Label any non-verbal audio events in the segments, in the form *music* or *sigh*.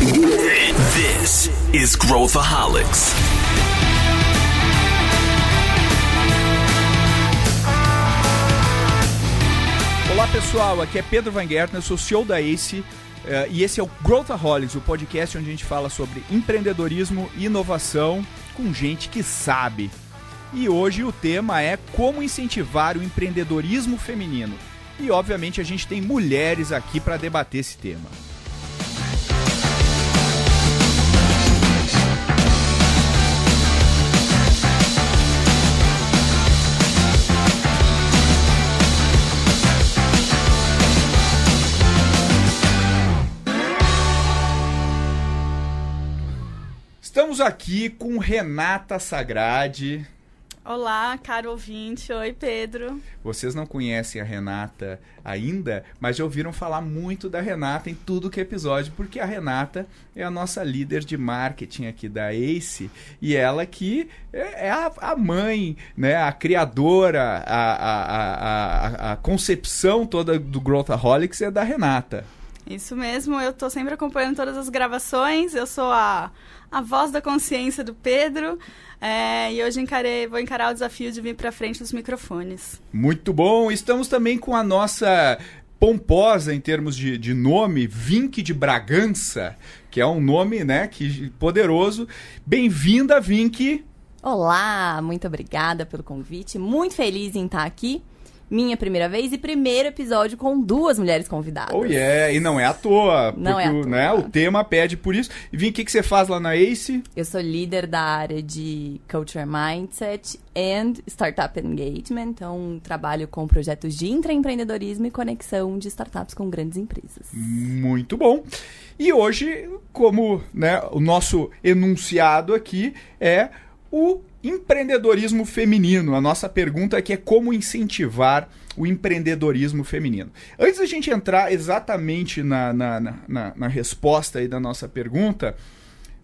This is Growthaholics. Olá pessoal, aqui é Pedro Van Gertner, sou CEO da ACE eh, e esse é o Growthaholics, o podcast onde a gente fala sobre empreendedorismo e inovação com gente que sabe. E hoje o tema é como incentivar o empreendedorismo feminino. E obviamente a gente tem mulheres aqui para debater esse tema. Estamos aqui com Renata Sagrade. Olá, caro ouvinte. Oi, Pedro. Vocês não conhecem a Renata ainda, mas já ouviram falar muito da Renata em tudo que é episódio, porque a Renata é a nossa líder de marketing aqui da Ace e ela que é é a, a mãe, né, a criadora, a, a, a, concepção toda do Growthaholics é da Renata. Isso mesmo, eu tô sempre acompanhando todas as gravações. Eu sou a, a voz da consciência do Pedro. é, e hoje encarei, vou encarar o desafio de vir pra frente dos microfones. Muito bom. Estamos também com a nossa pomposa em termos de, de nome, Vink de Bragança, que é um nome, né, que poderoso. Bem-vinda, Vink. Olá, muito obrigada pelo convite. Muito feliz em estar aqui. Minha primeira vez e primeiro episódio com duas mulheres convidadas. Oh yeah, e não é à toa, Não porque é à o, toa. Né, o tema pede por isso. E Vink, o que, que você faz lá na Ace? Eu sou líder da área de Culture Mindset and Startup Engagement, então trabalho com projetos de intraempreendedorismo e conexão de startups com grandes empresas. Muito bom. E hoje, como né, o nosso enunciado aqui é o empreendedorismo feminino. A nossa pergunta aqui é como incentivar o empreendedorismo feminino. Antes da gente entrar exatamente na, na, na, na- resposta aí da nossa pergunta,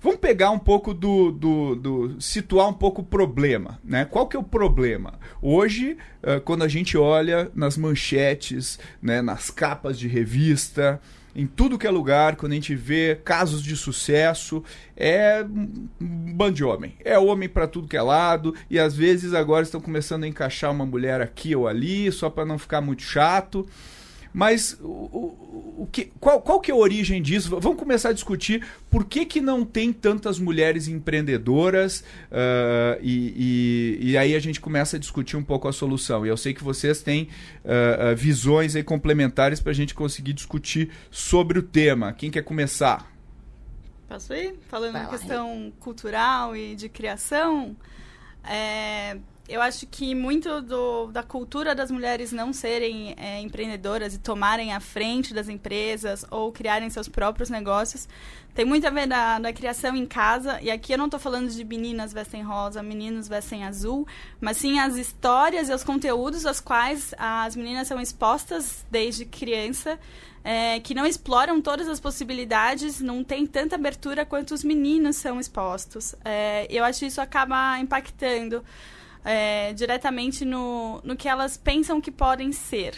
vamos pegar um pouco do, do, do- situar um pouco o problema, né? Qual que é o problema? Hoje, eh, quando a gente olha nas manchetes, né, nas capas de revista, em tudo que é lugar, quando a gente vê casos de sucesso, é um bando de homem. É homem para tudo que é lado, e às vezes agora estão começando a encaixar uma mulher aqui ou ali, só para não ficar muito chato. Mas o, o, o que, qual, qual que é a origem disso? Vamos começar a discutir por que, que não tem tantas mulheres empreendedoras ah, e, e, e aí a gente começa a discutir um pouco a solução. E eu sei que vocês têm ah, visões aí complementares para a gente conseguir discutir sobre o tema. Quem quer começar? Posso ir? Falando Vai em lá, questão cultural e de criação, é, eu acho que muito do- da cultura das mulheres não serem é, empreendedoras e tomarem a frente das empresas ou criarem seus próprios negócios tem muito a ver da, da criação em casa. E aqui eu não estou falando de meninas vestem rosa, meninos vestem azul, mas sim as histórias e os conteúdos aos quais as meninas são expostas desde criança é, que não exploram todas as possibilidades, não tem tanta abertura quanto os meninos são expostos. É, eu acho que isso acaba impactando é, diretamente no, no que elas pensam que podem ser.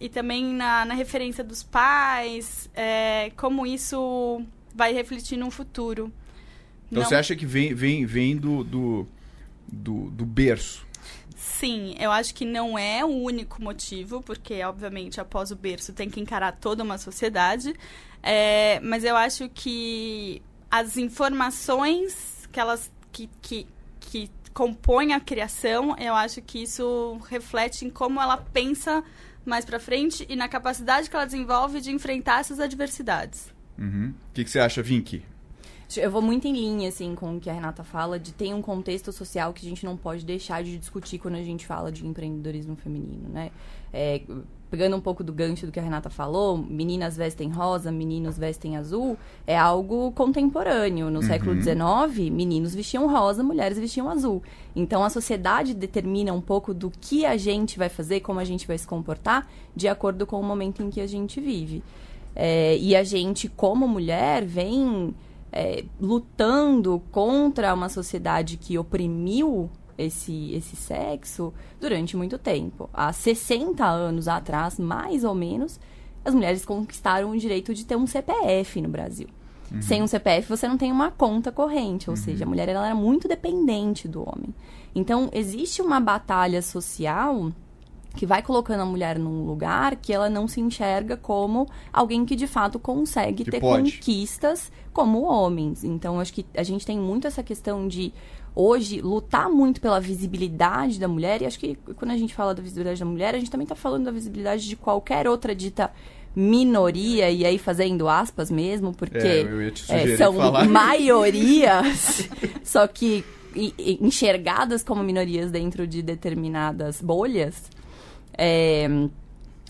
E também na, na referência dos pais, é, como isso vai refletir no futuro. Então Não- você acha que vem, vem, vem do, do, do, do berço? Sim, eu acho que não é o único motivo, porque, obviamente, após o berço tem que encarar toda uma sociedade. É, mas eu acho que as informações que elas que, que, que compõem a criação, eu acho que isso reflete em como ela pensa mais pra frente e na capacidade que ela desenvolve de enfrentar essas adversidades. Uhum. O que, que você acha, Vink? Eu vou muito em linha, assim, com o que a Renata fala, de ter um contexto social que a gente não pode deixar de discutir quando a gente fala de empreendedorismo feminino, né? É, pegando um pouco do gancho do que a Renata falou, meninas vestem rosa, meninos vestem azul, é algo contemporâneo. No século XIX, meninos vestiam rosa, mulheres vestiam azul. Então, a sociedade determina um pouco do que a gente vai fazer, como a gente vai se comportar, de acordo com o momento em que a gente vive. É, e a gente, como mulher, vem é, lutando contra uma sociedade que oprimiu esse, esse sexo durante muito tempo. Há 60 anos atrás, mais ou menos, as mulheres conquistaram o direito de ter um CPF no Brasil. Sem um CPF, você não tem uma conta corrente, ou seja, a mulher ela era muito dependente do homem. Então, existe uma batalha social que vai colocando a mulher num lugar que ela não se enxerga como alguém que de fato consegue Que ter pode. conquistas como homens. Então, acho que a gente tem muito essa questão de hoje lutar muito pela visibilidade da mulher e acho que quando a gente fala da visibilidade da mulher, a gente também está falando da visibilidade de qualquer outra dita minoria e aí fazendo aspas mesmo, porque É, é, são falar. maiorias, *laughs* só que enxergadas como minorias dentro de determinadas bolhas. É,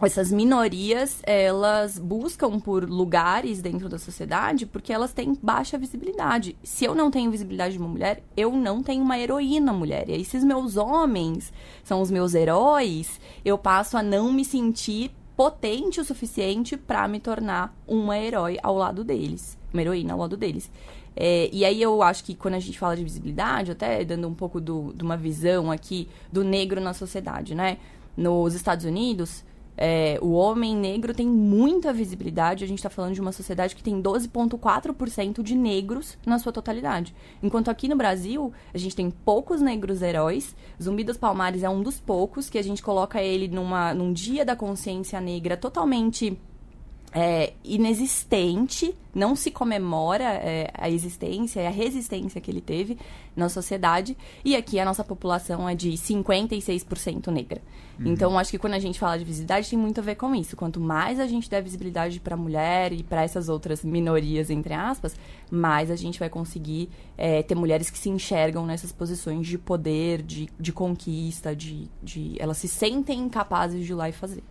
essas minorias, elas buscam por lugares dentro da sociedade porque elas têm baixa visibilidade. Se eu não tenho visibilidade de uma mulher, eu não tenho uma heroína mulher. E aí, se os meus homens são os meus heróis, eu passo a não me sentir potente o suficiente para me tornar uma herói ao lado deles. Uma heroína ao lado deles. É, e aí eu acho que quando a gente fala de visibilidade, até dando um pouco do- de uma visão aqui do negro na sociedade, né? Nos Estados Unidos, é, o homem negro tem muita visibilidade. A gente está falando de uma sociedade que tem 12,4% de negros na sua totalidade. Enquanto aqui no Brasil, a gente tem poucos negros heróis. Zumbi dos Palmares é um dos poucos, que a gente coloca ele numa, num dia da consciência negra totalmente é, inexistente, não se comemora é, a existência e a resistência que ele teve na sociedade. E aqui a nossa população é de 56% negra. Então, acho que quando a gente fala de visibilidade, tem muito a ver com isso. Quanto mais a gente der visibilidade para a mulher e para essas outras minorias, entre aspas, mais a gente vai conseguir é, ter mulheres que se enxergam nessas posições de poder, de, de conquista, de, de. Elas se sentem capazes de ir lá e fazer.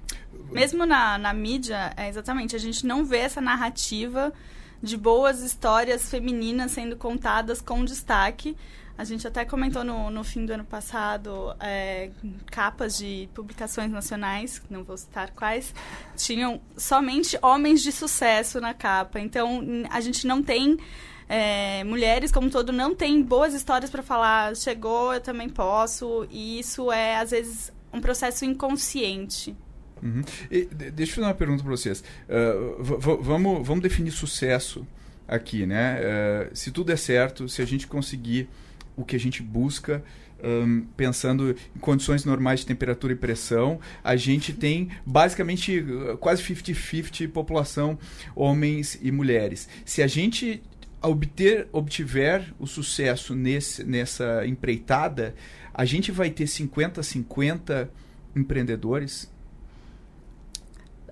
Mesmo na, na mídia, é exatamente, a gente não vê essa narrativa de boas histórias femininas sendo contadas com destaque. A gente até comentou no, no fim do ano passado é, capas de publicações nacionais, não vou citar quais, tinham somente homens de sucesso na capa. Então, a gente não tem. é, mulheres, como um todo, não tem boas histórias para falar. Chegou, eu também posso. E isso é, às vezes, um processo inconsciente. Uhum. E, de- deixa eu fazer uma pergunta para vocês. V- vamos, vamos definir sucesso aqui, né? Ah, se tudo der certo, se a gente conseguir o que a gente busca, ahn, pensando em condições normais de temperatura e pressão, a gente tem basicamente ah, quase 50-50 população homens e mulheres. Se a gente obter, obtiver o sucesso nesse, nessa empreitada, a gente vai ter 50-50 empreendedores?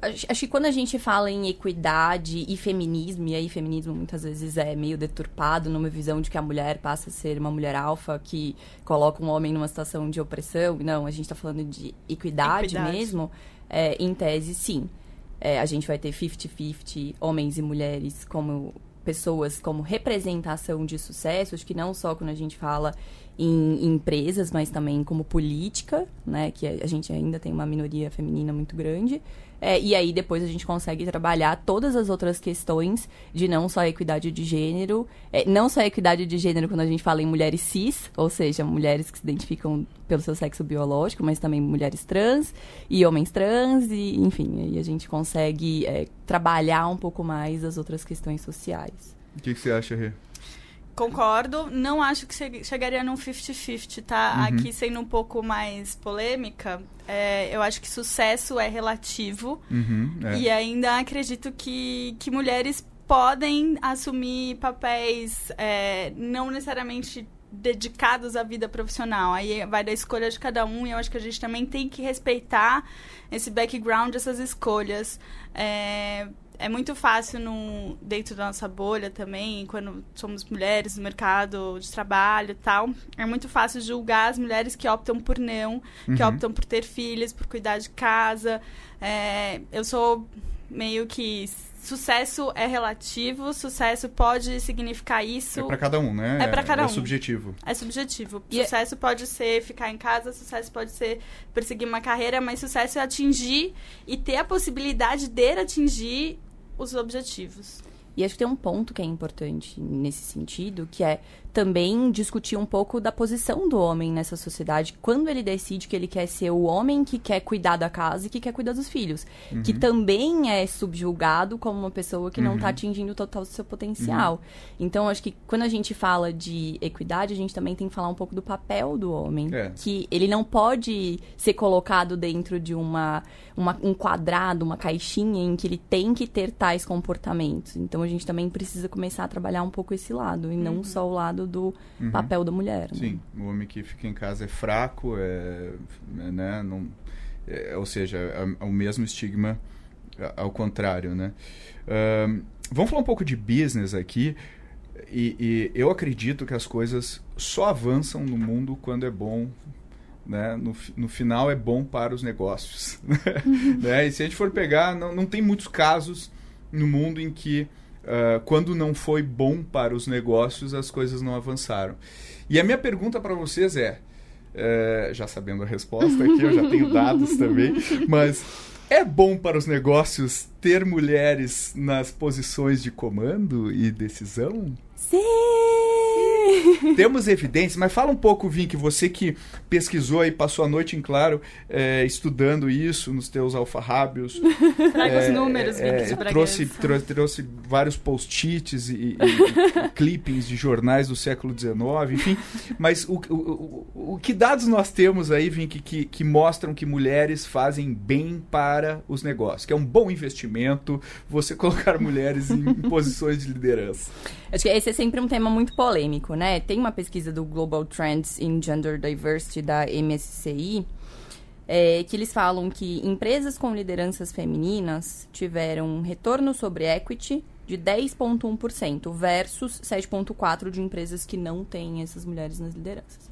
Acho que quando a gente fala em equidade e feminismo, e aí feminismo muitas vezes é meio deturpado numa visão de que a mulher passa a ser uma mulher alfa que coloca um homem numa situação de opressão. Não, a gente está falando de equidade, Equidade. mesmo. É, em tese, sim. É, a gente vai ter 50-50 homens e mulheres como pessoas, como representação de sucesso. Acho que não só quando a gente fala em empresas, mas também como política, né? Que a gente ainda tem uma minoria feminina muito grande. É, e aí depois a gente consegue trabalhar todas as outras questões de não só equidade de gênero, é, não só equidade de gênero quando a gente fala em mulheres cis, ou seja, mulheres que se identificam pelo seu sexo biológico, mas também mulheres trans e homens trans, e enfim, aí a gente consegue é, trabalhar um pouco mais as outras questões sociais. O que, que você acha, Rê? Concordo. Não acho que che- chegaria num 50-50, tá? Uhum. Aqui sendo um pouco mais polêmica, é, eu acho que sucesso é relativo. Uhum, é. E ainda acredito que, que mulheres podem assumir papéis é, não necessariamente dedicados à vida profissional. Aí vai da escolha de cada um e eu acho que a gente também tem que respeitar esse background, essas escolhas. É, é muito fácil no, dentro da nossa bolha também, quando somos mulheres no mercado de trabalho e tal, é muito fácil julgar as mulheres que optam por não, que Uhum. optam por ter filhos, por cuidar de casa. É, eu sou meio que sucesso é relativo, sucesso pode significar isso. É pra cada um, né? É pra cada É um. subjetivo. É subjetivo. E é- sucesso pode ser ficar em casa, sucesso pode ser perseguir uma carreira, mas sucesso é atingir e ter a possibilidade de atingir os objetivos. E acho que tem um ponto que é importante nesse sentido, que é também discutir um pouco da posição do homem nessa sociedade, quando ele decide que ele quer ser o homem que quer cuidar da casa e que quer cuidar dos filhos, uhum. que também é subjulgado como uma pessoa que uhum. não está atingindo o total do seu potencial. Uhum. Então, acho que quando a gente fala de equidade, a gente também tem que falar um pouco do papel do homem, é. que ele não pode ser colocado dentro de uma, uma um quadrado, uma caixinha em que ele tem que ter tais comportamentos. Então, a gente também precisa começar a trabalhar um pouco esse lado e não uhum. só o lado do uhum. papel da mulher. Né? Sim, o homem que fica em casa é fraco, é, né, não, é, ou seja, é, é, o mesmo estigma ao contrário, né? Uh, vamos falar um pouco de business aqui. E, e, eu acredito que as coisas só avançam no mundo quando é bom. Né? No, no final é bom para os negócios. *laughs* Uhum. né? E se a gente for pegar, não, não tem muitos casos no mundo em que uh, quando não foi bom para os negócios, as coisas não avançaram. E a minha pergunta para vocês é, é, já sabendo a resposta aqui, eu já tenho *laughs* dados também, mas é bom para os negócios ter mulheres nas posições de comando e decisão? Sim! *laughs* Temos evidências, mas fala um pouco, Vink, você que pesquisou e passou a noite em claro é, estudando isso nos teus alfarrábios. *laughs* Traga é, os números, é, Vink, trouxe, trouxe, trouxe vários post-its e, e, e *laughs* clippings de jornais do século XIX, enfim. Mas o, o, o, o que dados nós temos aí, Vink, que, que mostram que mulheres fazem bem para os negócios? Que é um bom investimento você colocar mulheres em posições de liderança. Acho que esse é sempre um tema muito polêmico, né? Tem uma pesquisa do Global Trends in Gender Diversity da MSCI é, que eles falam que empresas com lideranças femininas tiveram um retorno sobre equity de 10,1% versus 7,4% de empresas que não têm essas mulheres nas lideranças.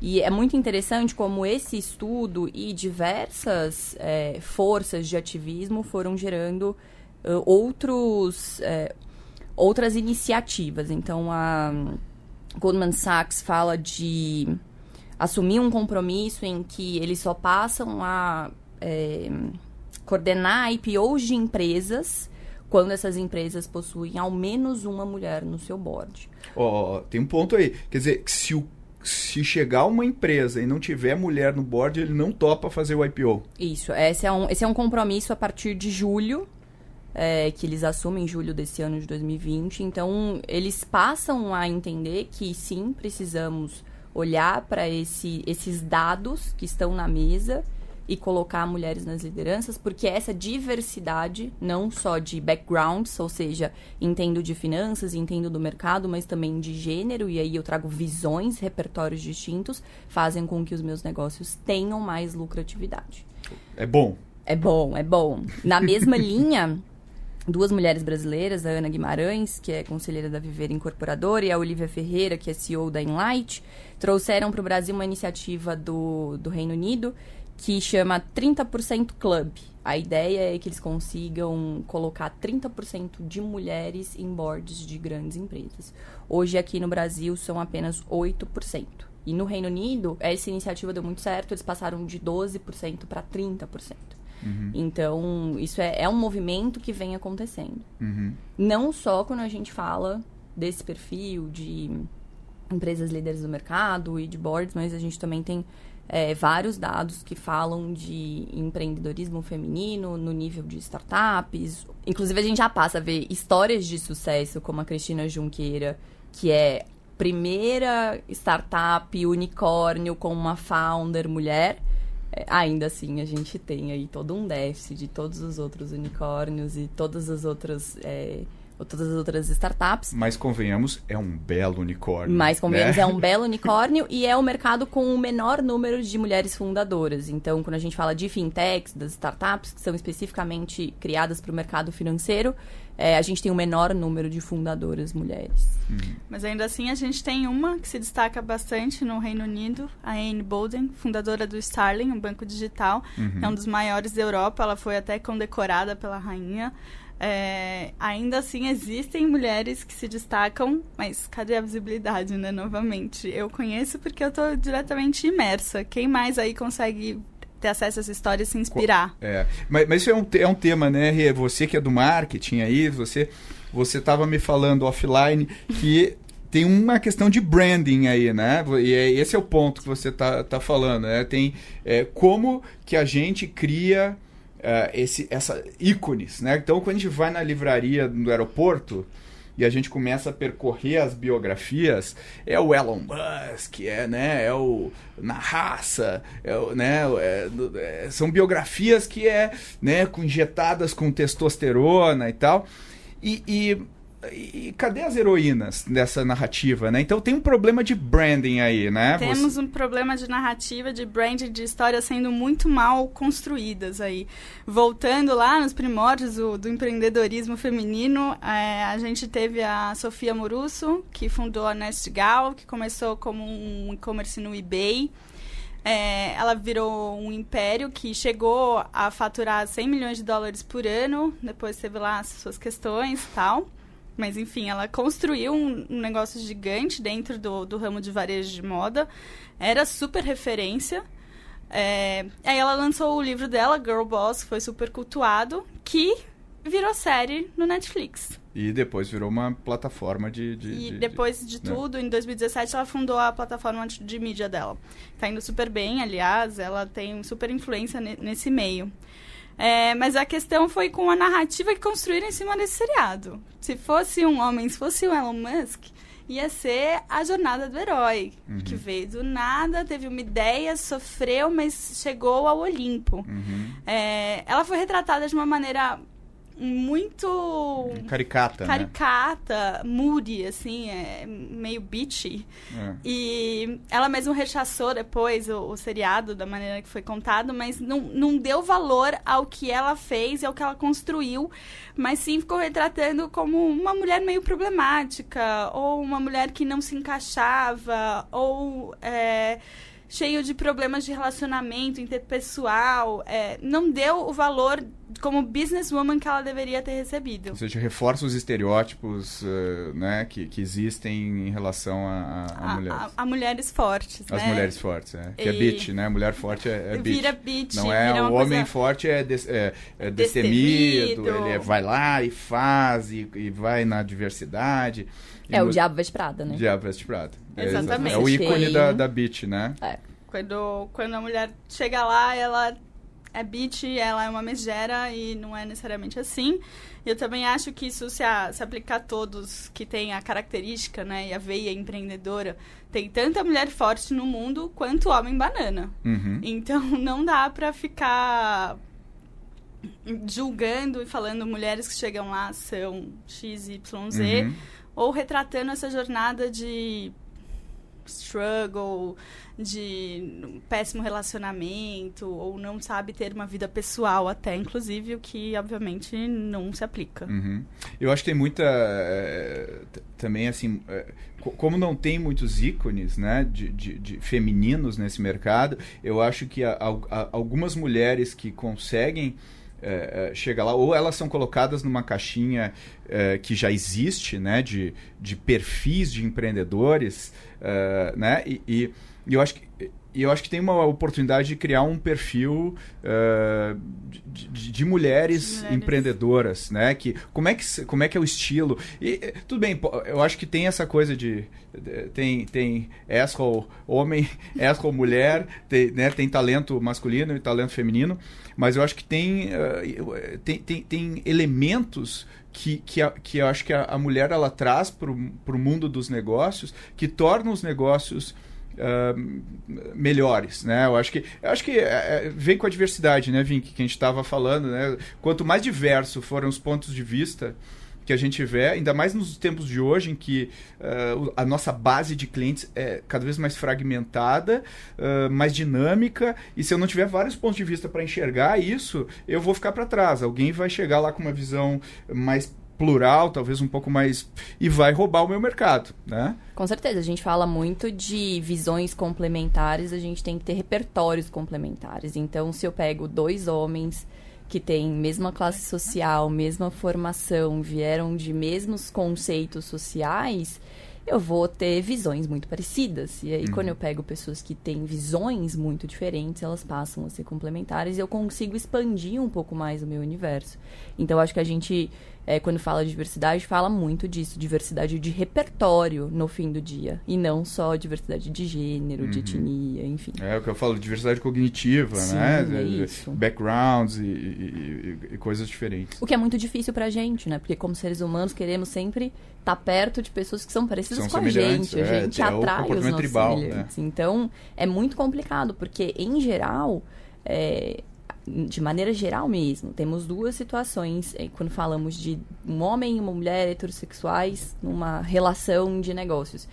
E é muito interessante como esse estudo e diversas é, forças de ativismo foram gerando uh, outros. É, outras iniciativas. Então, a Goldman Sachs fala de assumir um compromisso em que eles só passam a é, coordenar IPOs de empresas quando essas empresas possuem ao menos uma mulher no seu board. Oh, tem um ponto aí. Quer dizer, se, o, se chegar uma empresa e não tiver mulher no board, ele não topa fazer o IPO. Isso. Esse é um, esse é um compromisso a partir de julho é, que eles assumem em julho desse ano de 2020. Então, eles passam a entender que sim, precisamos olhar para esse, esses dados que estão na mesa e colocar mulheres nas lideranças, porque essa diversidade, não só de backgrounds, ou seja, entendo de finanças, entendo do mercado, mas também de gênero, e aí eu trago visões, repertórios distintos, fazem com que os meus negócios tenham mais lucratividade. É bom. É bom, é bom. Na mesma *laughs* linha, duas mulheres brasileiras, a Ana Guimarães, que é conselheira da Viver Incorporadora, e a Olivia Ferreira, que é CEO da Enlight, trouxeram para o Brasil uma iniciativa do, do Reino Unido que chama 30% Club. A ideia é que eles consigam colocar 30% de mulheres em boards de grandes empresas. Hoje, aqui no Brasil, são apenas 8%. E no Reino Unido, essa iniciativa deu muito certo, eles passaram de 12% para 30%. Uhum. Então, isso é, é um movimento que vem acontecendo. Uhum. Não só quando a gente fala desse perfil de empresas líderes do mercado e de boards, mas a gente também tem é, vários dados que falam de empreendedorismo feminino no nível de startups. Inclusive, a gente já passa a ver histórias de sucesso, como a Cristina Junqueira, que é primeira startup unicórnio com uma founder mulher é, ainda assim a gente tem aí todo um déficit de todos os outros unicórnios e todas as outras é, todas as outras startups. Mas convenhamos, é um belo unicórnio. Mas convenhamos, né? é um *laughs* belo unicórnio e é o mercado com o menor número de mulheres fundadoras. Então, quando a gente fala de fintechs, das startups que são especificamente criadas para o mercado financeiro, é, a gente tem o um menor número de fundadoras mulheres. Uhum. Mas ainda assim, a gente tem uma que se destaca bastante no Reino Unido, a Anne Bolden, fundadora do Starling, um banco digital, uhum. é um dos maiores da Europa. Ela foi até condecorada pela rainha. É, ainda assim, existem mulheres que se destacam, mas cadê a visibilidade, né? Novamente, eu conheço porque eu estou diretamente imersa. Quem mais aí consegue ter acesso a essa história e se inspirar. É, mas, mas isso é um, é um tema, né, Rê? Você que é do marketing aí, você você estava me falando offline que tem uma questão de branding aí, né? E é, esse é o ponto que você tá, tá falando, né? Tem é, como que a gente cria uh, esse, essa ícones, né? Então, quando a gente vai na livraria do aeroporto e a gente começa a percorrer as biografias, é o Elon Musk, é, né? É o Na Raça, é né? É, é, são biografias que é, né? Injetadas com testosterona e tal. e, e e cadê as heroínas dessa narrativa, né? Então tem um problema de branding aí, né? Temos um problema de narrativa, de branding, de histórias sendo muito mal construídas aí. Voltando lá nos primórdios do, do empreendedorismo feminino, é, a gente teve a Sofia Morusso, que fundou a Nest Gal, que começou como um e-commerce no eBay. É, ela virou um império que chegou a faturar 100 milhões de dólares por ano, depois teve lá as suas questões e tal. Mas enfim, ela construiu um, um negócio gigante dentro do, do ramo de varejo de moda. Era super referência. É, aí ela lançou o livro dela, Girl Boss, que foi super cultuado, que virou série no Netflix. E depois virou uma plataforma de. de e de, depois de, de né? tudo, em 2017, ela fundou a plataforma de mídia dela. Tá indo super bem, aliás, ela tem super influência nesse meio. É, mas a questão foi com a narrativa que construíram em cima desse seriado. Se fosse um homem, se fosse o Elon Musk, ia ser a jornada do herói, uhum. que veio do nada, teve uma ideia, sofreu, mas chegou ao Olimpo. Uhum. É, ela foi retratada de uma maneira muito caricata, caricata, né? moody, assim, é meio bitchy. É. E ela mesmo rechaçou depois o, o, seriado da maneira que foi contado, mas não, não deu valor ao que ela fez e ao que ela construiu, mas sim ficou retratando como uma mulher meio problemática, ou uma mulher que não se encaixava, ou é, cheio de problemas de relacionamento interpessoal, é, não deu o valor como businesswoman que ela deveria ter recebido. Ou seja, reforça os estereótipos uh, né, que, que existem em relação a, a, a mulheres. A, a, mulheres fortes, As né? mulheres fortes, é. Que é e... é bitch, né? Mulher forte é, é bitch. Vira bitch. Não é o homem coisa... forte é, des, é, é destemido, destemido, ele vai lá e faz e, e vai na diversidade. É, o Diabo Veste Prada, né? Diabo Veste Prada. É, exatamente. É, o ícone da, da beat, né? É. Quando, quando a mulher chega lá, ela é beat, ela é uma megera e não é necessariamente assim. Eu também acho que isso se, a, se aplicar a todos que têm a característica, né, e a veia empreendedora. Tem tanta mulher forte no mundo quanto homem banana. Uhum. Então *laughs* não dá pra ficar julgando e falando mulheres que chegam lá são X, Y, Z. Uhum ou retratando essa jornada de struggle, de péssimo relacionamento, ou não sabe ter uma vida pessoal até, inclusive, o que obviamente não se aplica. Uhum. Eu acho que tem muita. É, também, assim. É, como não tem muitos ícones né, de, de, de, femininos nesse mercado, eu acho que a, a, algumas mulheres que conseguem é, é, chega lá, ou elas são colocadas numa caixinha é, que já existe, né, de, de perfis de empreendedores, é, né, e, e, eu acho que e eu acho que tem uma oportunidade de criar um perfil uh, de, de, de, mulheres, mulheres empreendedoras, né? Que como é que como é que é o estilo? E tudo bem, eu acho que tem essa coisa de tem tem asshole homem, *laughs* asshole mulher, tem, né? Tem talento masculino e talento feminino. Mas eu acho que tem, uh, tem, tem, tem, elementos que, que, a, que eu acho que a, a mulher ela traz para o mundo dos negócios que tornam os negócios Uh, melhores, né? Eu acho que, eu acho que é, vem com a diversidade, né, Vink, que a gente estava falando, né? Quanto mais diverso foram os pontos de vista, que a gente vê, ainda mais nos tempos de hoje, em que uh, a nossa base de clientes é cada vez mais fragmentada, uh, mais dinâmica, e se eu não tiver vários pontos de vista para enxergar isso, eu vou ficar para trás. Alguém vai chegar lá com uma visão mais plural, talvez um pouco mais e vai roubar o meu mercado, né? Com certeza, a gente fala muito de visões complementares, a gente tem que ter repertórios complementares. Então, se eu pego dois homens que têm mesma classe social, mesma formação, vieram de mesmos conceitos sociais, eu vou ter visões muito parecidas. E aí, uhum. quando eu pego pessoas que têm visões muito diferentes, elas passam a ser complementares e eu consigo expandir um pouco mais o meu universo. Então, acho que a gente é, quando fala de diversidade, fala muito disso, diversidade de repertório no fim do dia. E não só diversidade de gênero, de etnia, enfim. É o que eu falo, diversidade cognitiva, Sim, né? é isso. Backgrounds e, e- e- coisas diferentes. O que é muito difícil pra gente, né? Porque como seres humanos queremos sempre estar perto de pessoas que são parecidas São com a gente. A é, gente é o atrai os comportamento nossos tribal, né? Então, é muito complicado, porque em geral, é, de maneira geral mesmo, temos duas situações é, quando falamos de um homem e uma mulher heterossexuais numa relação de negócios.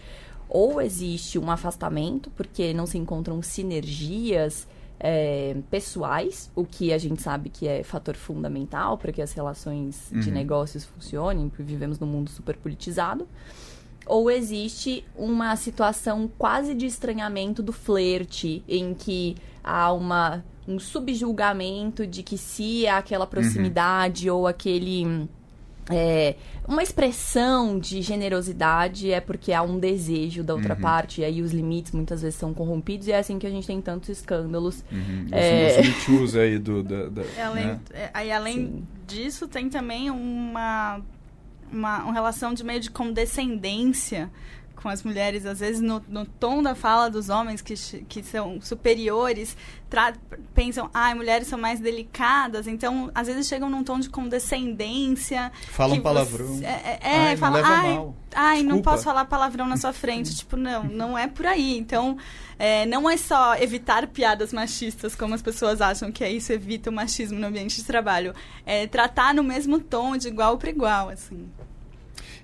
Ou existe um afastamento, porque não se encontram sinergias é, pessoais, o que a gente sabe que é fator fundamental para que as relações de Uhum. negócios funcionem, porque vivemos num mundo super politizado. Ou existe uma situação quase de estranhamento do flerte, em que há uma, um subjulgamento de que se há aquela proximidade ou aquele. é, uma expressão de generosidade é porque há um desejo da outra parte, e aí os limites muitas vezes são corrompidos, e é assim que a gente tem tantos escândalos. Uhum. É. os aí do... Da, da- É, além, né? é, aí, além Sim. disso, tem também uma, uma, uma relação de meio de condescendência com as mulheres, às vezes no, no tom da fala dos homens que, que são superiores, pensam, ai, mulheres são mais delicadas, então às vezes chegam num tom de condescendência. Fala um palavrão. você- é, é, Ai, é, não fala, ai, ai, não Desculpa." posso falar palavrão na sua frente. *laughs* tipo, não, não é por aí. Então, é, não é só evitar piadas machistas, como as pessoas acham que é isso, evita o machismo no ambiente de trabalho. É tratar no mesmo tom, de igual para igual, assim.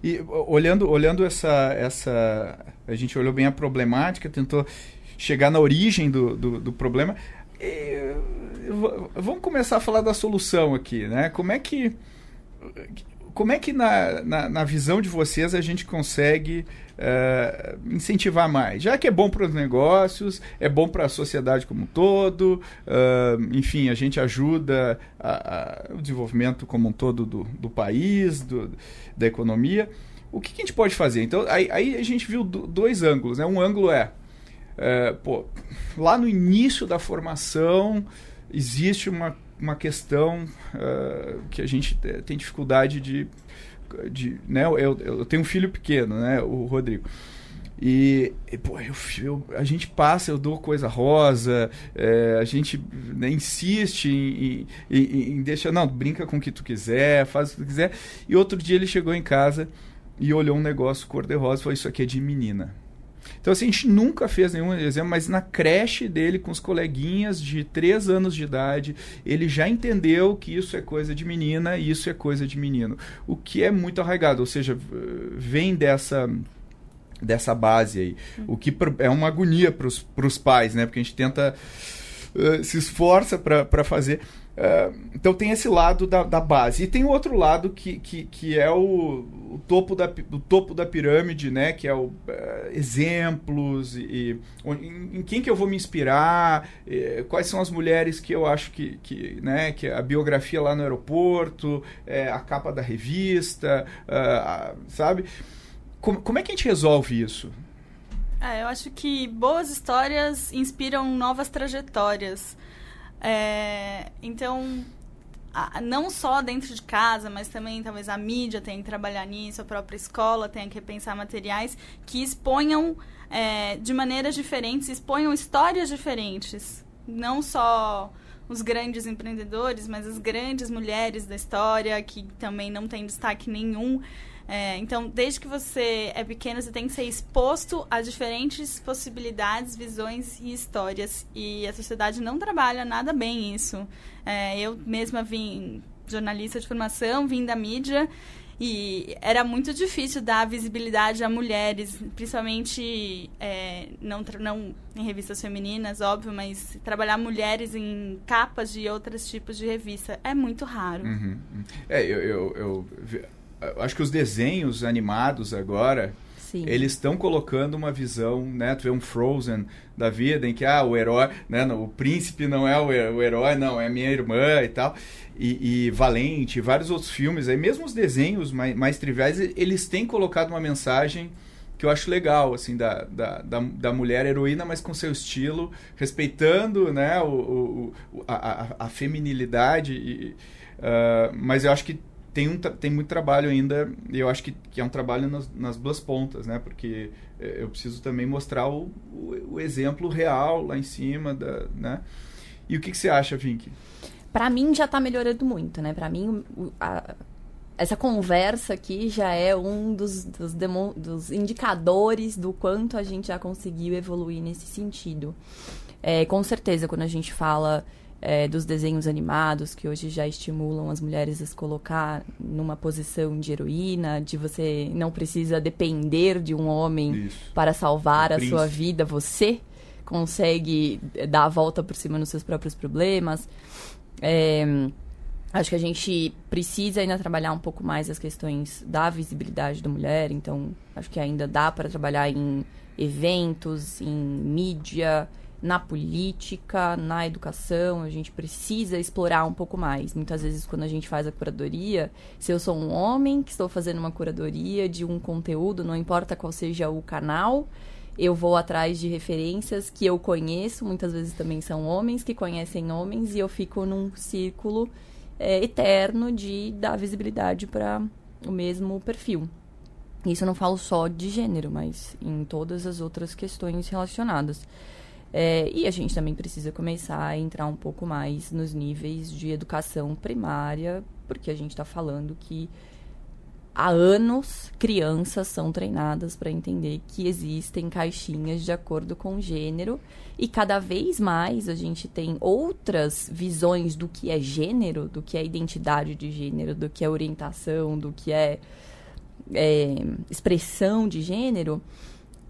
E olhando, olhando essa, essa. A gente olhou bem a problemática, tentou chegar na origem do, do, do problema. E, vamos começar a falar da solução aqui, né? Como é que. Como é que na, na, na visão de vocês a gente consegue eh, incentivar mais? Já que é bom para os negócios, é bom para a sociedade como um todo, ah, enfim, a gente ajuda a- a- o desenvolvimento como um todo do, do país, do, da economia. O que, que a gente pode fazer? Então, aí, aí a gente viu do- dois ângulos. Né? Um ângulo é, é, pô, lá no início da formação existe uma, uma questão ah, que a gente te- tem dificuldade de. De né? eu, eu tenho um filho pequeno, né? o Rodrigo. E, e, pô, eu, eu- a gente passa, eu dou coisa rosa, é, a gente né, insiste em, em, em, deixar, não, brinca com o que tu quiser, faz o que tu quiser. E outro dia ele chegou em casa e olhou um negócio cor-de-rosa e falou: Isso aqui é de menina. Então, assim, a gente nunca fez nenhum exemplo, mas na creche dele, com os coleguinhas de 3 anos de idade, ele já entendeu que isso é coisa de menina e isso é coisa de menino. O que é muito arraigado, ou seja, vem dessa dessa base aí. O que é uma agonia para os pais, né? Porque a gente tenta, eh, se esforça para fazer. Eh, então tem esse lado da, da base. E tem o outro lado que, que, que é o, o topo da, o topo da pirâmide, né? Que é o eh, exemplos e, e em, em quem que eu vou me inspirar, eh, quais são as mulheres que eu acho que, que, né, que a biografia lá no aeroporto, eh, a capa da revista, ah, sabe? Como, como é que a gente resolve isso? É, eu acho que boas histórias inspiram novas trajetórias. É, então, não só dentro de casa, mas também talvez a mídia tenha que trabalhar nisso, a própria escola tenha que pensar materiais que exponham é, de maneiras diferentes, exponham histórias diferentes. Não só os grandes empreendedores, mas as grandes mulheres da história, que também não tem destaque nenhum. É, então, desde que você é pequeno, você tem que ser exposto a diferentes possibilidades, visões e histórias. E a sociedade não trabalha nada bem isso. É, eu mesma vim jornalista de formação, vim da mídia e era muito difícil dar visibilidade a mulheres, principalmente é, não, não em revistas femininas, óbvio, mas trabalhar mulheres em capas de outros tipos de revista é muito raro. Uhum. É, eu, eu, eu acho que os desenhos animados agora, Sim. eles estão colocando uma visão, né? Tu vê um Frozen da vida em que ah, o herói, né? não, o príncipe não é o, he- o herói, não, é minha irmã e tal. E, e Valente, vários outros filmes, aí mesmo os desenhos mais, mais triviais, eles têm colocado uma mensagem que eu acho legal, assim, da, da, da, da mulher heroína, mas com seu estilo, respeitando, né, o, o, a, a, feminilidade, e, ah, mas eu acho que tem, um, tem muito trabalho ainda, e eu acho que, que é um trabalho nas, nas duas pontas, né? Porque é, eu preciso também mostrar o, o, o, exemplo real lá em cima, da, né? E o que, que você acha, Vink? Para mim já está melhorando muito, né? Para mim, a, essa conversa aqui já é um dos, dos, demo, dos, indicadores do quanto a gente já conseguiu evoluir nesse sentido. É, com certeza, quando a gente fala é, dos desenhos animados, que hoje já estimulam as mulheres a se colocar numa posição de heroína, de você não precisa depender de um homem Isso. para salvar a sua vida, você consegue dar a volta por cima nos seus próprios problemas. É, acho que a gente precisa ainda trabalhar um pouco mais as questões da visibilidade da mulher, então acho que ainda dá para trabalhar em eventos, em mídia, na política, na educação, a gente precisa explorar um pouco mais. Muitas vezes, quando a gente faz a curadoria, se eu sou um homem que estou fazendo uma curadoria de um conteúdo, não importa qual seja o canal, eu vou atrás de referências que eu conheço, muitas vezes também são homens que conhecem homens, e eu fico num círculo é, eterno de dar visibilidade para o mesmo perfil. Isso eu não falo só de gênero, mas em todas as outras questões relacionadas. É, e a gente também precisa começar a entrar um pouco mais nos níveis de educação primária, porque a gente está falando que há anos crianças são treinadas para entender que existem caixinhas de acordo com o gênero e cada vez mais a gente tem outras visões do que é gênero, do que é identidade de gênero, do que é orientação, do que é, é expressão de gênero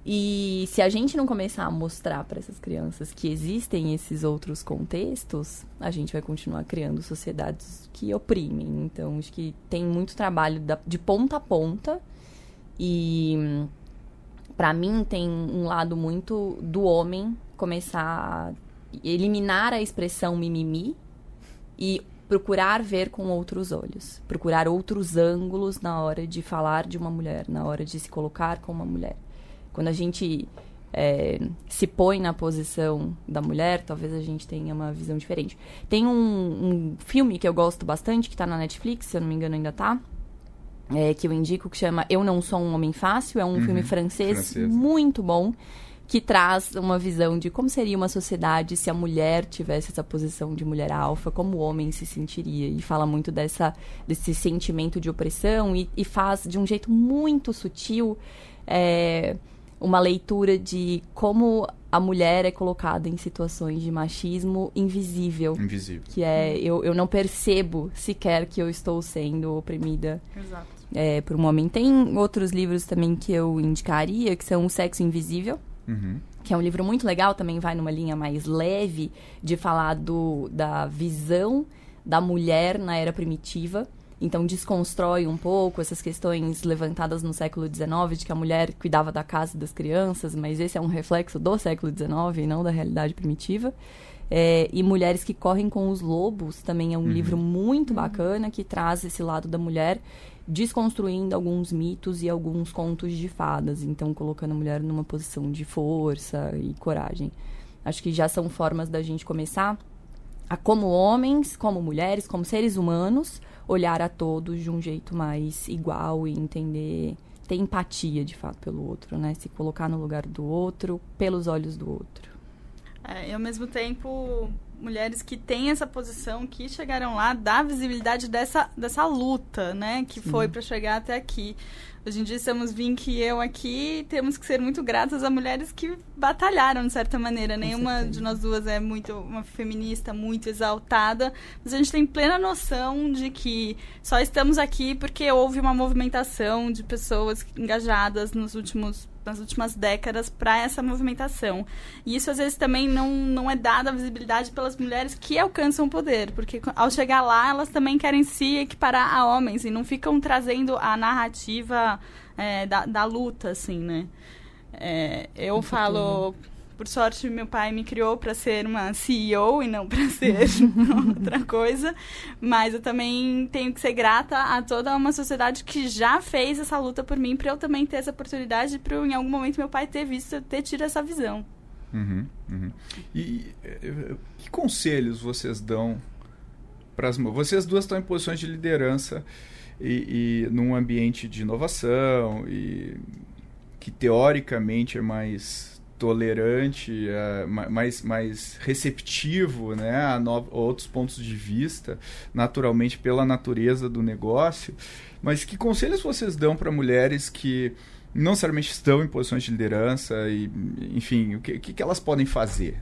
e se a gente não começar a mostrar para essas crianças que existem esses outros contextos, a gente vai continuar criando sociedades que oprimem. Então, acho que tem muito trabalho de ponta a ponta. E para mim tem um lado muito do homem começar a eliminar a expressão mimimi e procurar ver com outros olhos, procurar outros ângulos na hora de falar de uma mulher, na hora de se colocar como uma mulher. Quando a gente é, se põe na posição da mulher, talvez a gente tenha uma visão diferente. Tem um, um filme que eu gosto bastante, que está na Netflix, se eu não me engano ainda está, é, que eu indico, que chama Eu Não Sou um Homem Fácil. É um uhum, filme francês, francês, muito bom, que traz uma visão de como seria uma sociedade se a mulher tivesse essa posição de mulher alfa, como o homem se sentiria. E fala muito dessa, desse sentimento de opressão e, e faz de um jeito muito sutil. É, uma leitura de como a mulher é colocada em situações de machismo invisível. Invisível. Que é, eu, eu não percebo sequer que eu estou sendo oprimida Exato. É, por um homem. Tem outros livros também que eu indicaria, que são O Sexo Invisível. Uhum. Que é um livro muito legal, também vai numa linha mais leve de falar do, da visão da mulher na era primitiva então desconstrói um pouco essas questões levantadas no século XIX de que a mulher cuidava da casa e das crianças, mas esse é um reflexo do século XIX e não da realidade primitiva. É, e Mulheres que Correm com os Lobos também é um uhum. livro muito bacana que traz esse lado da mulher desconstruindo alguns mitos e alguns contos de fadas, então colocando a mulher numa posição de força e coragem. Acho que já são formas da gente começar a como homens, como mulheres, como seres humanos, olhar a todos de um jeito mais igual e entender, ter empatia de fato pelo outro, né? Se colocar no lugar do outro, pelos olhos do outro. É, e ao mesmo tempo, mulheres que têm essa posição, que chegaram lá, dá visibilidade dessa, dessa luta, né? Que Sim. foi para chegar até aqui. Hoje em dia estamos Vink e eu aqui temos que ser muito gratas a mulheres que batalharam de certa maneira. Nenhuma de nós duas é muito uma feminista muito exaltada, mas a gente tem plena noção de que só estamos aqui porque houve uma movimentação de pessoas engajadas nos últimos nas últimas décadas para essa movimentação. E isso às vezes também não, não é dada a visibilidade pelas mulheres que alcançam o poder, porque ao chegar lá elas também querem se equiparar a homens e não ficam trazendo a narrativa é, da, da luta, assim, né? É, eu falo, por sorte, meu pai me criou para ser uma CEO e não para *laughs* ser *laughs* outra coisa, mas eu também tenho que ser grata a toda uma sociedade que já fez essa luta por mim, para eu também ter essa oportunidade, para em algum momento meu pai ter visto, ter tido essa visão. Uhum, uhum. E que conselhos vocês dão para as vocês duas estão em posições de liderança e, e num ambiente de inovação e que teoricamente é mais tolerante, é, mais, mais receptivo né, a, no, a outros pontos de vista, naturalmente pela natureza do negócio. Mas que conselhos vocês dão para mulheres que não necessariamente estão em posições de liderança e, enfim, o que, que elas podem fazer?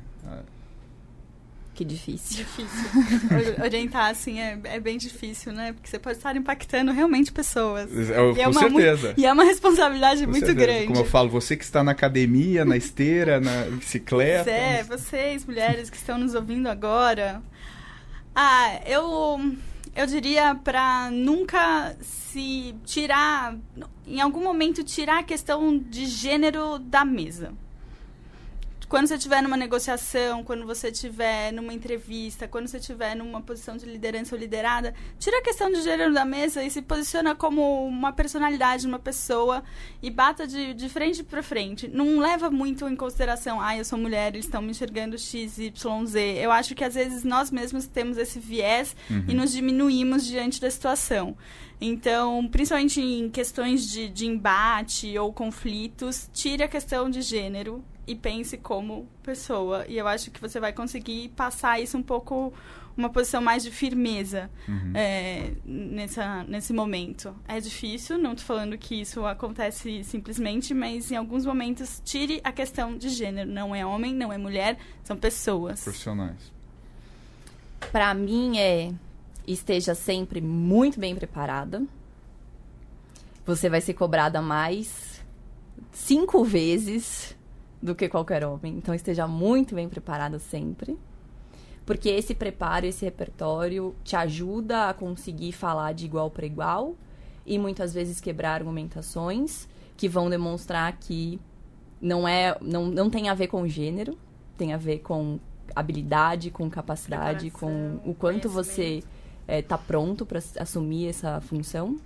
Que difícil. Difícil. Orientar, assim, é, é bem difícil, né? Porque você pode estar impactando realmente pessoas. É, com é certeza. e é uma responsabilidade com muito certeza. grande. Como eu falo, você que está na academia, na esteira, na bicicleta. É, vocês, mulheres que estão nos ouvindo agora. Ah, eu, eu diria para nunca se tirar, em algum momento, tirar a questão de gênero da mesa quando você estiver numa negociação, quando você estiver numa entrevista, quando você estiver numa posição de liderança ou liderada, tira a questão de gênero da mesa e se posiciona como uma personalidade, uma pessoa e bata de, de frente para frente. Não leva muito em consideração, ah, eu sou mulher, eles estão me enxergando X, Y, Z. Eu acho que às vezes nós mesmos temos esse viés uhum. e nos diminuímos diante da situação. Então, principalmente em questões de, de embate ou conflitos, tire a questão de gênero e pense como pessoa. E eu acho que você vai conseguir passar isso um pouco, uma posição mais de firmeza uhum. é, nessa, nesse momento. É difícil, não estou falando que isso acontece simplesmente, mas em alguns momentos tire a questão de gênero. Não é homem, não é mulher, são pessoas. Profissionais. Para mim é esteja sempre muito bem preparada. Você vai ser cobrada mais cinco vezes do que qualquer homem. Então esteja muito bem preparada sempre. Porque esse preparo, esse repertório te ajuda a conseguir falar de igual para igual e muitas vezes quebrar argumentações que vão demonstrar que não é não, não tem a ver com gênero, tem a ver com habilidade, com capacidade, com o quanto você está é, pronto para assumir essa função.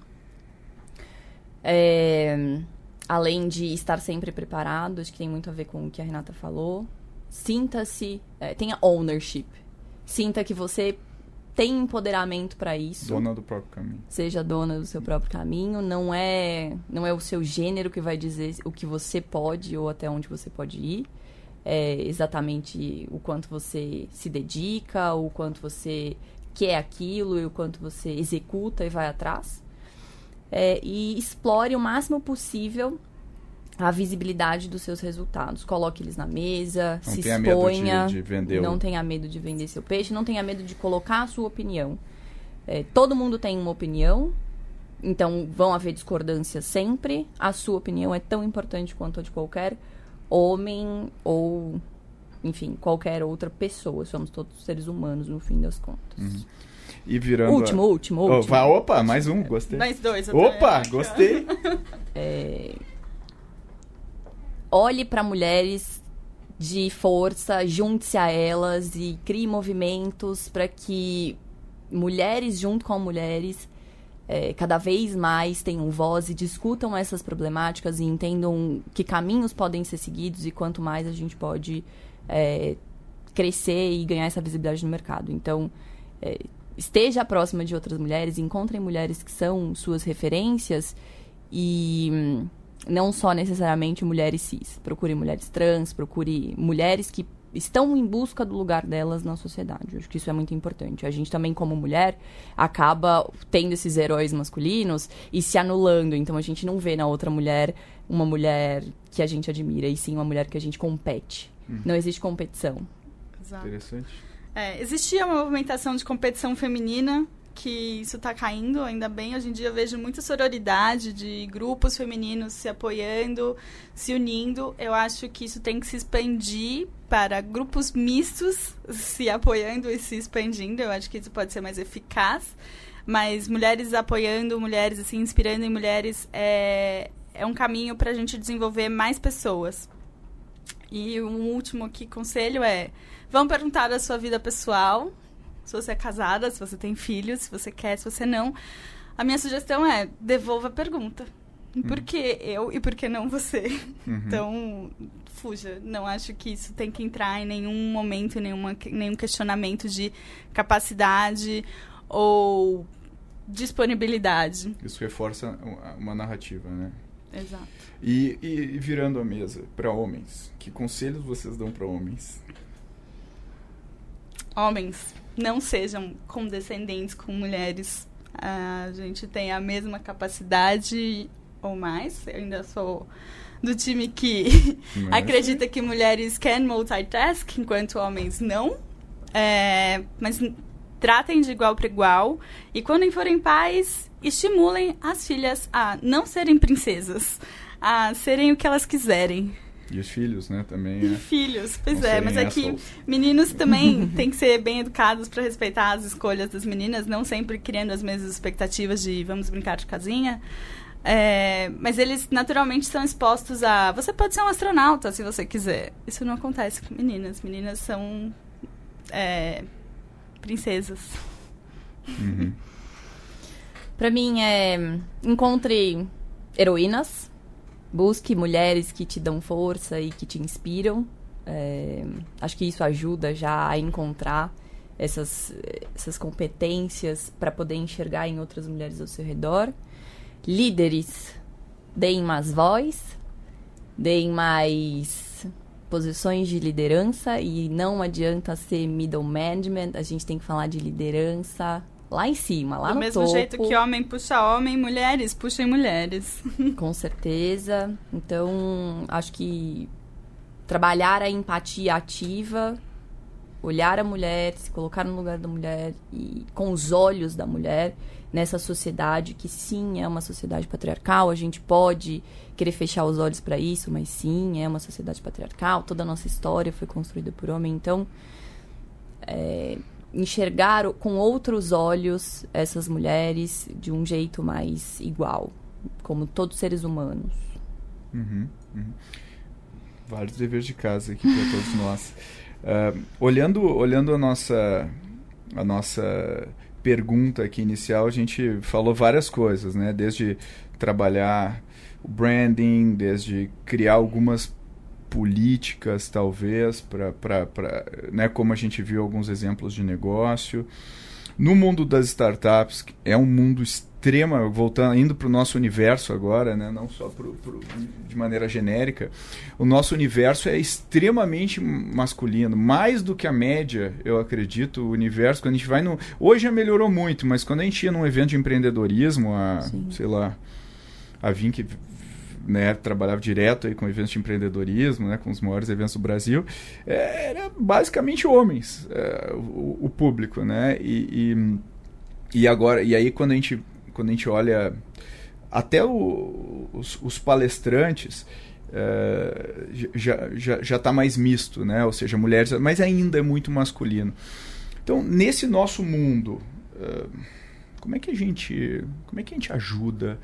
É, além de estar sempre preparado, acho que tem muito a ver com o que a Renata falou. Sinta-se, é, tenha ownership. Sinta que você tem empoderamento para isso. Dona do próprio caminho. Seja dona do seu próprio caminho. Não é, não é o seu gênero que vai dizer o que você pode ou até onde você pode ir. É exatamente o quanto você se dedica, o quanto você quer aquilo e o quanto você executa e vai atrás é, e explore o máximo possível a visibilidade dos seus resultados. Coloque eles na mesa, não se tenha exponha. Medo de, de vender não o... tenha medo de vender seu peixe, não tenha medo de colocar a sua opinião. É, todo mundo tem uma opinião, então vão haver discordâncias sempre. A sua opinião é tão importante quanto a de qualquer homem ou, enfim, qualquer outra pessoa. Somos todos seres humanos no fim das contas. Uhum e virando. Último, a... último, último. Oh, vai, opa, mais um, gostei. Mais dois. Opa, gostei. *laughs* é... Olhe para mulheres de força, junte-se a elas e crie movimentos para que mulheres junto com mulheres é, cada vez mais tenham voz e discutam essas problemáticas e entendam que caminhos podem ser seguidos e quanto mais a gente pode é, crescer e ganhar essa visibilidade no mercado. Então, é, esteja próxima de outras mulheres, encontrem mulheres que são suas referências e hum, não só necessariamente mulheres cis. Procure mulheres trans, procure mulheres que estão em busca do lugar delas na sociedade. Eu acho que isso é muito importante. A gente também, como mulher, acaba tendo esses heróis masculinos e se anulando. Então a gente não vê na outra mulher uma mulher que a gente admira, e sim uma mulher que a gente compete. Hum. Não existe competição. Exato. Interessante. É, existia uma movimentação de competição feminina, que isso está caindo, ainda bem. Hoje em dia eu vejo muita sororidade de grupos femininos se apoiando, se unindo. Eu acho que isso tem que se expandir para grupos mistos se apoiando e se expandindo. Eu acho que isso pode ser mais eficaz. Mas mulheres apoiando, mulheres assim, inspirando em mulheres é, é um caminho para a gente desenvolver mais pessoas. E um último aqui conselho é Vão perguntar da sua vida pessoal, se você é casada, se você tem filhos, se você quer, se você não. A minha sugestão é devolva a pergunta. Por uhum. que eu e por que não você? *laughs* Uhum. Então, fuja. Não acho que isso tem que entrar em nenhum momento, nenhuma, nenhum questionamento de capacidade ou disponibilidade. Isso reforça uma narrativa, né? Exato. E, e- e virando a mesa para homens, que conselhos vocês dão para homens? Homens, não sejam condescendentes com mulheres. A gente tem a mesma capacidade ou mais. Eu ainda sou do time que Mas- *laughs* acredita que mulheres can multitask, enquanto homens não. É, mas tratem de igual para igual. E quando forem pais, estimulem as filhas a não serem princesas, a serem o que elas quiserem. E os filhos, né? Também E é. filhos, pois Não é, mas é que meninos também *laughs* têm que ser bem educados para respeitar as escolhas das meninas, não sempre criando as mesmas expectativas de vamos brincar de casinha. É, mas eles naturalmente são expostos a. Você pode ser um astronauta se você quiser. Isso não acontece com meninas. Meninas são. é, princesas. Uhum. *laughs* Pra mim é encontre heroínas, busque mulheres que te dão força e que te inspiram. É, acho que isso ajuda já a encontrar essas, essas competências para poder enxergar em outras mulheres ao seu redor. Líderes, deem mais voz, deem mais posições de liderança e não adianta ser middle management, a gente tem que falar de liderança lá em cima, lá Do no mesmo topo. jeito que homem puxa homem, mulheres puxem mulheres. *laughs* Com certeza. Então, acho que trabalhar a empatia ativa, olhar a mulher, se colocar no lugar da mulher e com os olhos da mulher nessa sociedade que sim é uma sociedade patriarcal, a gente pode querer fechar os olhos para isso, mas sim é uma sociedade patriarcal, toda a nossa história foi construída por homem, então é, enxergar com outros olhos essas mulheres de um jeito mais igual, como todos seres humanos. Uhum, uhum. Vários deveres de casa aqui para todos nós. *laughs* Ah, olhando, olhando a nossa, a nossa pergunta aqui inicial, a gente falou várias coisas, né? Desde trabalhar o branding, desde criar algumas políticas, talvez, para, né, como a gente viu alguns exemplos de negócio. No mundo das startups, que é um mundo extrema, voltando, indo para o nosso universo agora, né, não só pro, pro, de maneira genérica, o nosso universo é extremamente masculino, mais do que a média, eu acredito, o universo, quando a gente vai no... Hoje já melhorou muito, mas quando a gente ia num evento de empreendedorismo, a, Sim. sei lá, a Vink né, trabalhava direto aí com eventos de empreendedorismo, né, com os maiores eventos do Brasil, é, era basicamente homens, é, o, o público, né, e, e, e agora, e aí quando a gente, quando a gente olha até o, os, os palestrantes, é, já já já está mais misto, né, ou seja, mulheres, mas ainda é muito masculino. Então, nesse nosso mundo, é, como é que a gente, como é que a gente ajuda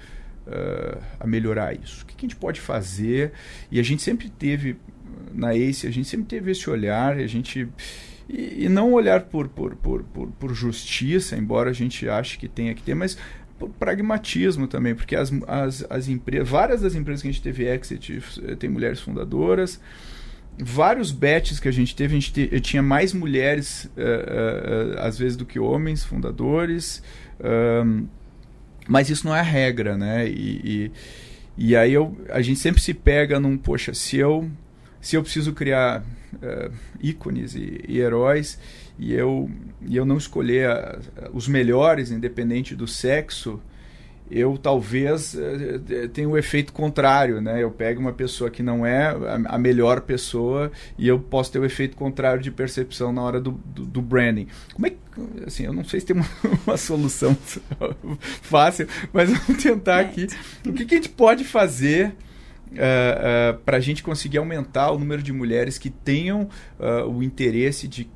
uh, a melhorar isso? O que, que, a gente pode fazer? E a gente sempre teve, na ACE, a gente sempre teve esse olhar, a gente. E, não olhar por, por, por, por, justiça, embora a gente ache que tenha que ter, mas por pragmatismo também, porque as, as, as empresas, várias das empresas que a gente teve exit tem mulheres fundadoras. Vários bets que a gente teve, a gente te, tinha mais mulheres, uh, às vezes, do que homens fundadores. Mas isso não é a regra, né? E, e, e, aí eu, a gente sempre se pega num, poxa, se eu, se eu preciso criar uh, ícones e, e, heróis e eu, e eu não escolher a, os melhores, independente do sexo, eu talvez uh, tenha o efeito contrário, né? Eu pego uma pessoa que não é a, melhor pessoa e eu posso ter o efeito contrário de percepção na hora do, do, do branding. Como é que, assim, eu não sei se tem uma, *laughs* uma solução *laughs* fácil, mas vamos tentar aqui. O que, que a gente pode fazer Uh, uh, para a gente conseguir aumentar o número de mulheres que tenham uh, o interesse de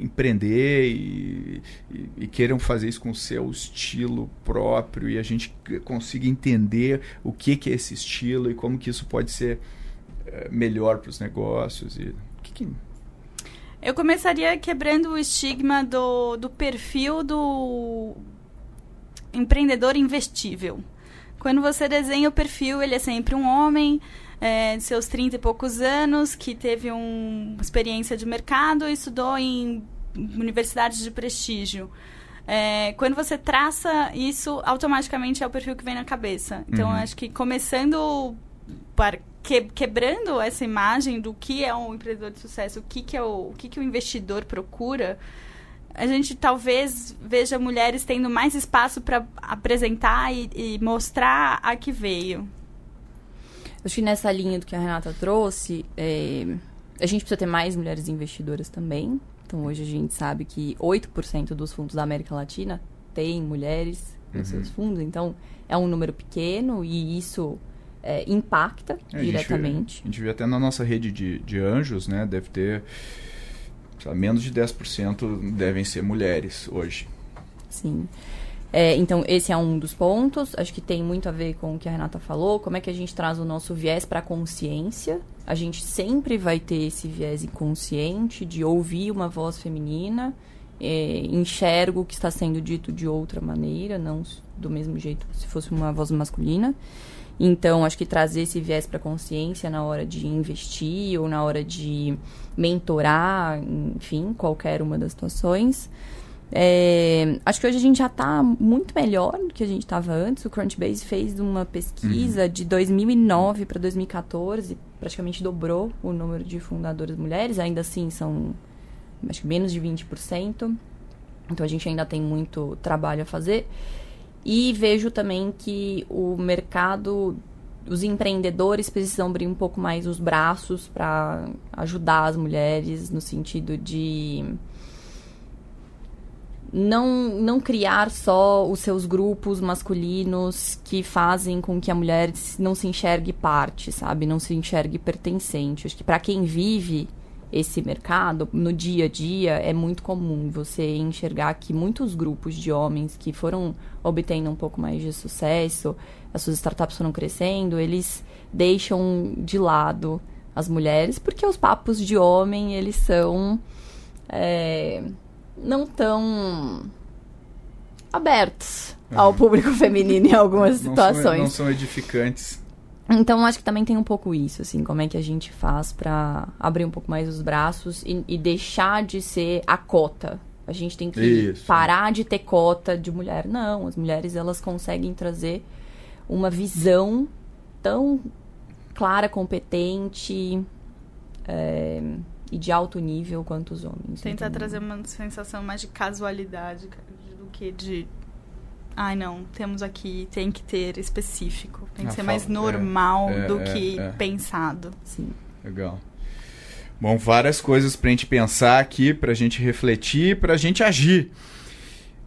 empreender e, e, e, queiram fazer isso com o seu estilo próprio e a gente consiga entender o que, que é esse estilo e como que isso pode ser melhor para os negócios e que, que... eu começaria quebrando o estigma do, do perfil do empreendedor investível. Quando você desenha o perfil, ele é sempre um homem é, de seus 30 e poucos anos, que teve um, uma experiência de mercado e estudou em universidades de prestígio. é, quando você traça isso, automaticamente é o perfil que vem na cabeça. Então, Uhum. acho que começando par- que- quebrando essa imagem do que é um empreendedor de sucesso, o que, que é o, o que, que o investidor procura, a gente talvez veja mulheres tendo mais espaço para apresentar e, e mostrar a que veio. Acho que nessa linha do que a Renata trouxe, é, a gente precisa ter mais mulheres investidoras também. Então, hoje a gente sabe que 8% dos fundos da América Latina têm mulheres nos seus fundos. Então, é um número pequeno e isso é, impacta É, a gente- diretamente. A gente vê até na nossa rede de, de anjos, né? Deve ter lá, menos de 10% devem ser mulheres hoje. Sim. É, então, esse é um dos pontos. Acho que tem muito a ver com o que a Renata falou. Como é que a gente traz o nosso viés para a consciência? A gente sempre vai ter esse viés inconsciente de ouvir uma voz feminina, é, enxergo o que está sendo dito de outra maneira, não do mesmo jeito se fosse uma voz masculina. Então, acho que trazer esse viés para a consciência na hora de investir ou na hora de mentorar, enfim, qualquer uma das situações. É, acho que hoje a gente já está muito melhor do que a gente estava antes. O Crunchbase fez uma pesquisa de 2009 para 2014, praticamente dobrou o número de fundadoras mulheres. Ainda assim, são acho que menos de 20%. Então a gente ainda tem muito trabalho a fazer. E vejo também que o mercado, os empreendedores precisam abrir um pouco mais os braços para ajudar as mulheres no sentido de não, não criar só os seus grupos masculinos que fazem com que a mulher não se enxergue parte, sabe? Não se enxergue pertencente. Acho que para quem vive esse mercado, no dia a dia, é muito comum você enxergar que muitos grupos de homens que foram obtendo um pouco mais de sucesso, as suas startups foram crescendo, eles deixam de lado as mulheres, porque os papos de homem, eles são... é, não tão abertos ao público *laughs* feminino em algumas Não situações. são, não são edificantes. Então, acho que também tem um pouco isso, assim, como é que a gente faz pra abrir um pouco mais os braços e, e deixar de ser a cota. A gente tem que Isso. parar de ter cota de mulher. Não, as mulheres, elas conseguem trazer uma visão tão clara, competente é, e de alto nível quanto os homens. Tentar Então, trazer uma sensação mais de casualidade do que de. Ai, não, temos aqui, tem que ter específico. Tem que Ah, ser fala- mais é, normal é, do é, que é. pensado. Sim. Legal. Bom, várias coisas pra gente pensar aqui, pra gente refletir, pra gente agir.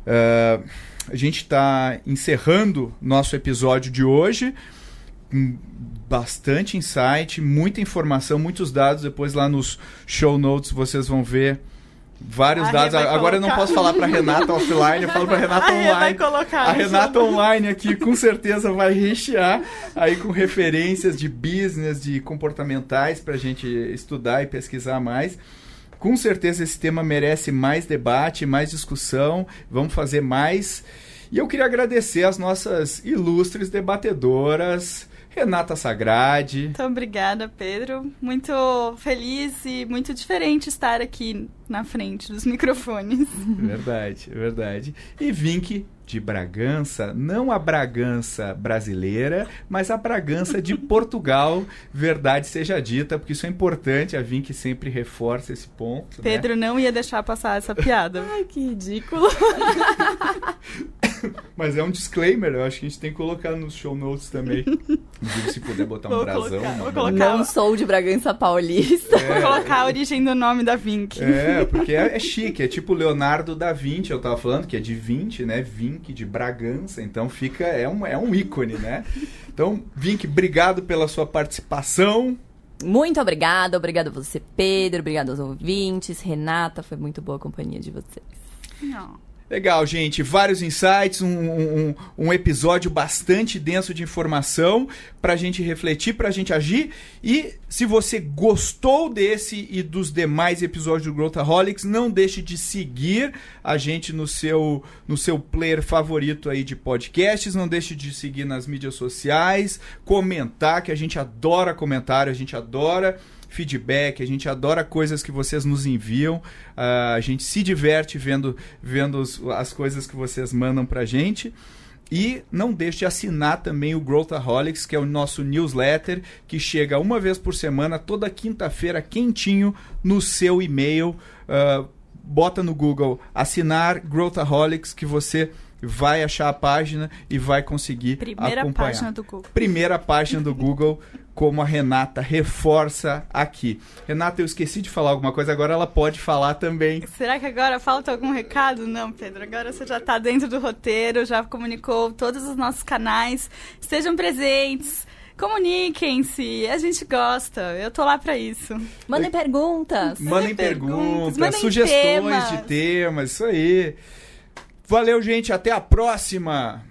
Ah, a gente tá encerrando nosso episódio de hoje. Bastante insight, muita informação, muitos dados. Depois lá nos show notes vocês vão ver vários A dados. Agora eu não colocar. posso falar pra Renata offline, eu falo pra *laughs* Renata A Rê vai online. colocar A Renata online aqui com certeza vai rechear aí com referências de business, de comportamentais pra gente estudar e pesquisar mais. Com certeza esse tema merece mais debate, mais discussão. Vamos fazer mais. E eu queria agradecer as nossas ilustres debatedoras, Renata Sagrade. Muito obrigada, Pedro. Muito feliz e muito diferente estar aqui na frente dos microfones. *laughs* Verdade, é verdade. E Vink de Bragança, não a Bragança brasileira, mas a Bragança de *laughs* Portugal. Verdade seja dita, porque isso é importante. A Vink sempre reforça esse ponto. né? Pedro não ia deixar passar essa piada. *laughs* Ai, que ridículo. Mas é um disclaimer, eu acho que a gente tem que colocar nos show notes também. Se puder botar um Vou brasão. colocar, vou colocar. Não sou de Bragança Paulista. Vou colocar a origem do nome da Vink. É, porque é, é chique, é tipo Leonardo da Vinci, eu tava falando que é de 20, né? Vink de Bragança, então fica, é um, é um ícone, né? Então, Vink, obrigado pela sua participação. Muito obrigada, obrigada a você, Pedro, obrigada aos ouvintes, Renata, foi muito boa a companhia de vocês. Não. Legal, gente. Vários insights, um, um, um episódio bastante denso de informação pra gente refletir, pra gente agir. E se você gostou desse e dos demais episódios do Growthaholics, não deixe de seguir a gente no seu, no seu player favorito aí de podcasts. Não deixe de seguir nas mídias sociais, comentar, que a gente adora comentário, a gente adora feedback, a gente adora coisas que vocês nos enviam, uh, a gente se diverte vendo, vendo os, as coisas que vocês mandam pra gente. E não deixe de assinar também o Growthaholics, que é o nosso newsletter, que chega uma vez por semana, toda quinta-feira, quentinho, no seu e-mail. Uh, bota no Google assinar Growthaholics, que você vai achar a página e vai conseguir Primeira acompanhar. página do Google. Primeira página do Google, como a Renata reforça aqui. Renata, eu esqueci de falar alguma coisa, agora ela pode falar também. Será que agora falta algum recado? Não, Pedro. Agora você já está dentro do roteiro, já comunicou todos os nossos canais. Estejam presentes. Comuniquem-se, a gente gosta, eu tô lá pra isso. Mandem perguntas. Mandem Mandem perguntas, perguntas, mandem sugestões temas. de temas, isso aí. Valeu, gente, até a próxima!